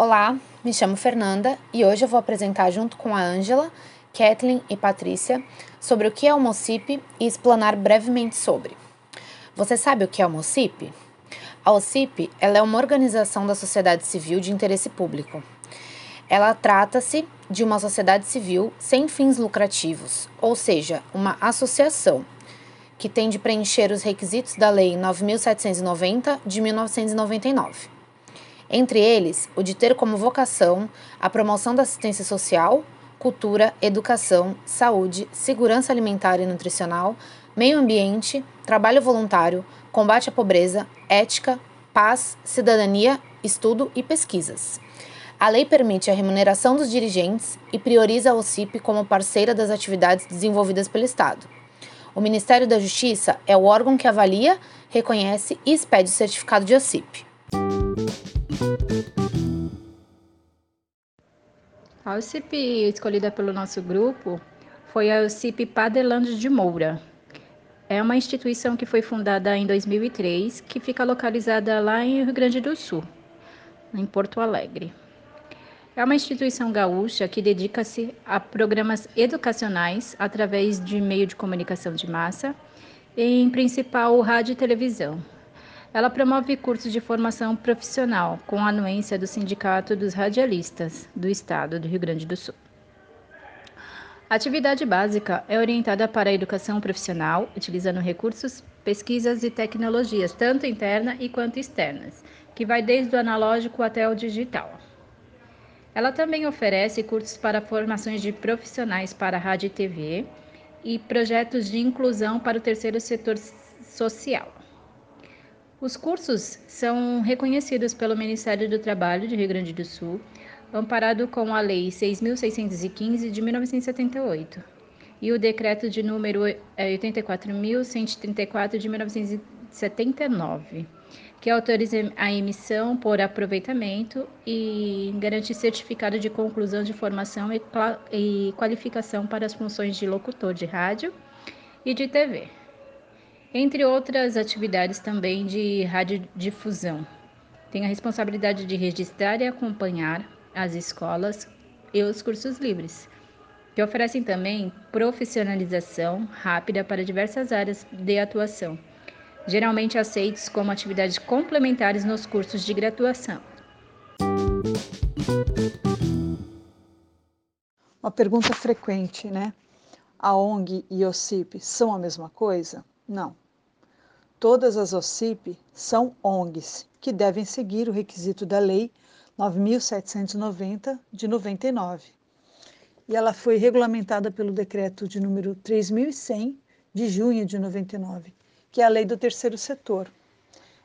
Olá, me chamo Fernanda e hoje eu vou apresentar junto com a Ângela, Kathleen e Patrícia sobre o que é o MOCIP e explanar brevemente sobre. Você sabe o que é o MOCIP? A OCIP ela é uma organização da sociedade civil de interesse público. Ela trata-se de uma sociedade civil sem fins lucrativos, ou seja, uma associação que tem de preencher os requisitos da Lei 9790 de 1999. Entre eles, o de ter como vocação a promoção da assistência social, cultura, educação, saúde, segurança alimentar e nutricional, meio ambiente, trabalho voluntário, combate à pobreza, ética, paz, cidadania, estudo e pesquisas. A lei permite a remuneração dos dirigentes e prioriza a OCIP como parceira das atividades desenvolvidas pelo Estado. O Ministério da Justiça é o órgão que avalia, reconhece e expede o certificado de OCIP. A OCIP escolhida pelo nosso grupo foi a OCIP Paderland de Moura. É uma instituição que foi fundada em 2003, que fica localizada lá em Rio Grande do Sul, em Porto Alegre. É uma instituição gaúcha que dedica-se a programas educacionais através de meio de comunicação de massa, em principal rádio e televisão, ela promove cursos de formação profissional com a anuência do Sindicato dos Radialistas do Estado do Rio Grande do Sul. A atividade básica é orientada para a educação profissional, utilizando recursos, pesquisas e tecnologias, tanto interna e quanto externas, que vai desde o analógico até o digital. Ela também oferece cursos para formações de profissionais para rádio e TV e projetos de inclusão para o terceiro setor social. Os cursos são reconhecidos pelo Ministério do Trabalho de Rio Grande do Sul, amparado com a Lei 6.615 de 1978 e o Decreto de número 84.134 de 1979, que autoriza a emissão por aproveitamento e garante certificado de conclusão de formação e qualificação para as funções de locutor de rádio e de TV entre outras atividades também de radiodifusão. Tem a responsabilidade de registrar e acompanhar as escolas e os cursos livres, que oferecem também profissionalização rápida para diversas áreas de atuação, geralmente aceitos como atividades complementares nos cursos de graduação. Uma pergunta frequente, né? A ONG e o CIP são a mesma coisa? Não. Todas as OCIP são ONGs, que devem seguir o requisito da Lei 9.790 de 99. E ela foi regulamentada pelo decreto de número 3.100 de junho de 99, que é a Lei do Terceiro Setor.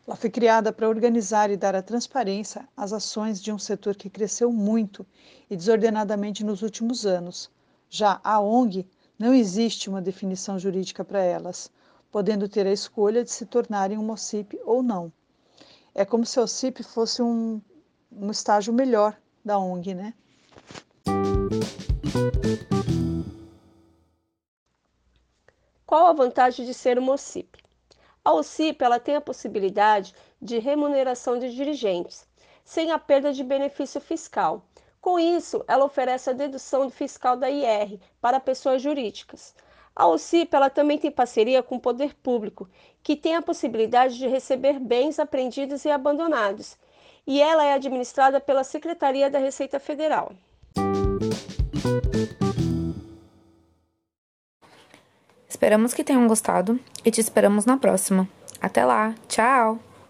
Ela foi criada para organizar e dar a transparência às ações de um setor que cresceu muito e desordenadamente nos últimos anos. Já a ONG não existe uma definição jurídica para elas podendo ter a escolha de se tornarem um OCIP ou não. É como se o OCIP fosse um, um estágio melhor da ONG, né? Qual a vantagem de ser uma OCIP? A OCIP ela tem a possibilidade de remuneração de dirigentes, sem a perda de benefício fiscal. Com isso, ela oferece a dedução fiscal da IR para pessoas jurídicas. A OCIP ela também tem parceria com o poder público, que tem a possibilidade de receber bens apreendidos e abandonados, e ela é administrada pela Secretaria da Receita Federal. Esperamos que tenham gostado e te esperamos na próxima. Até lá, tchau!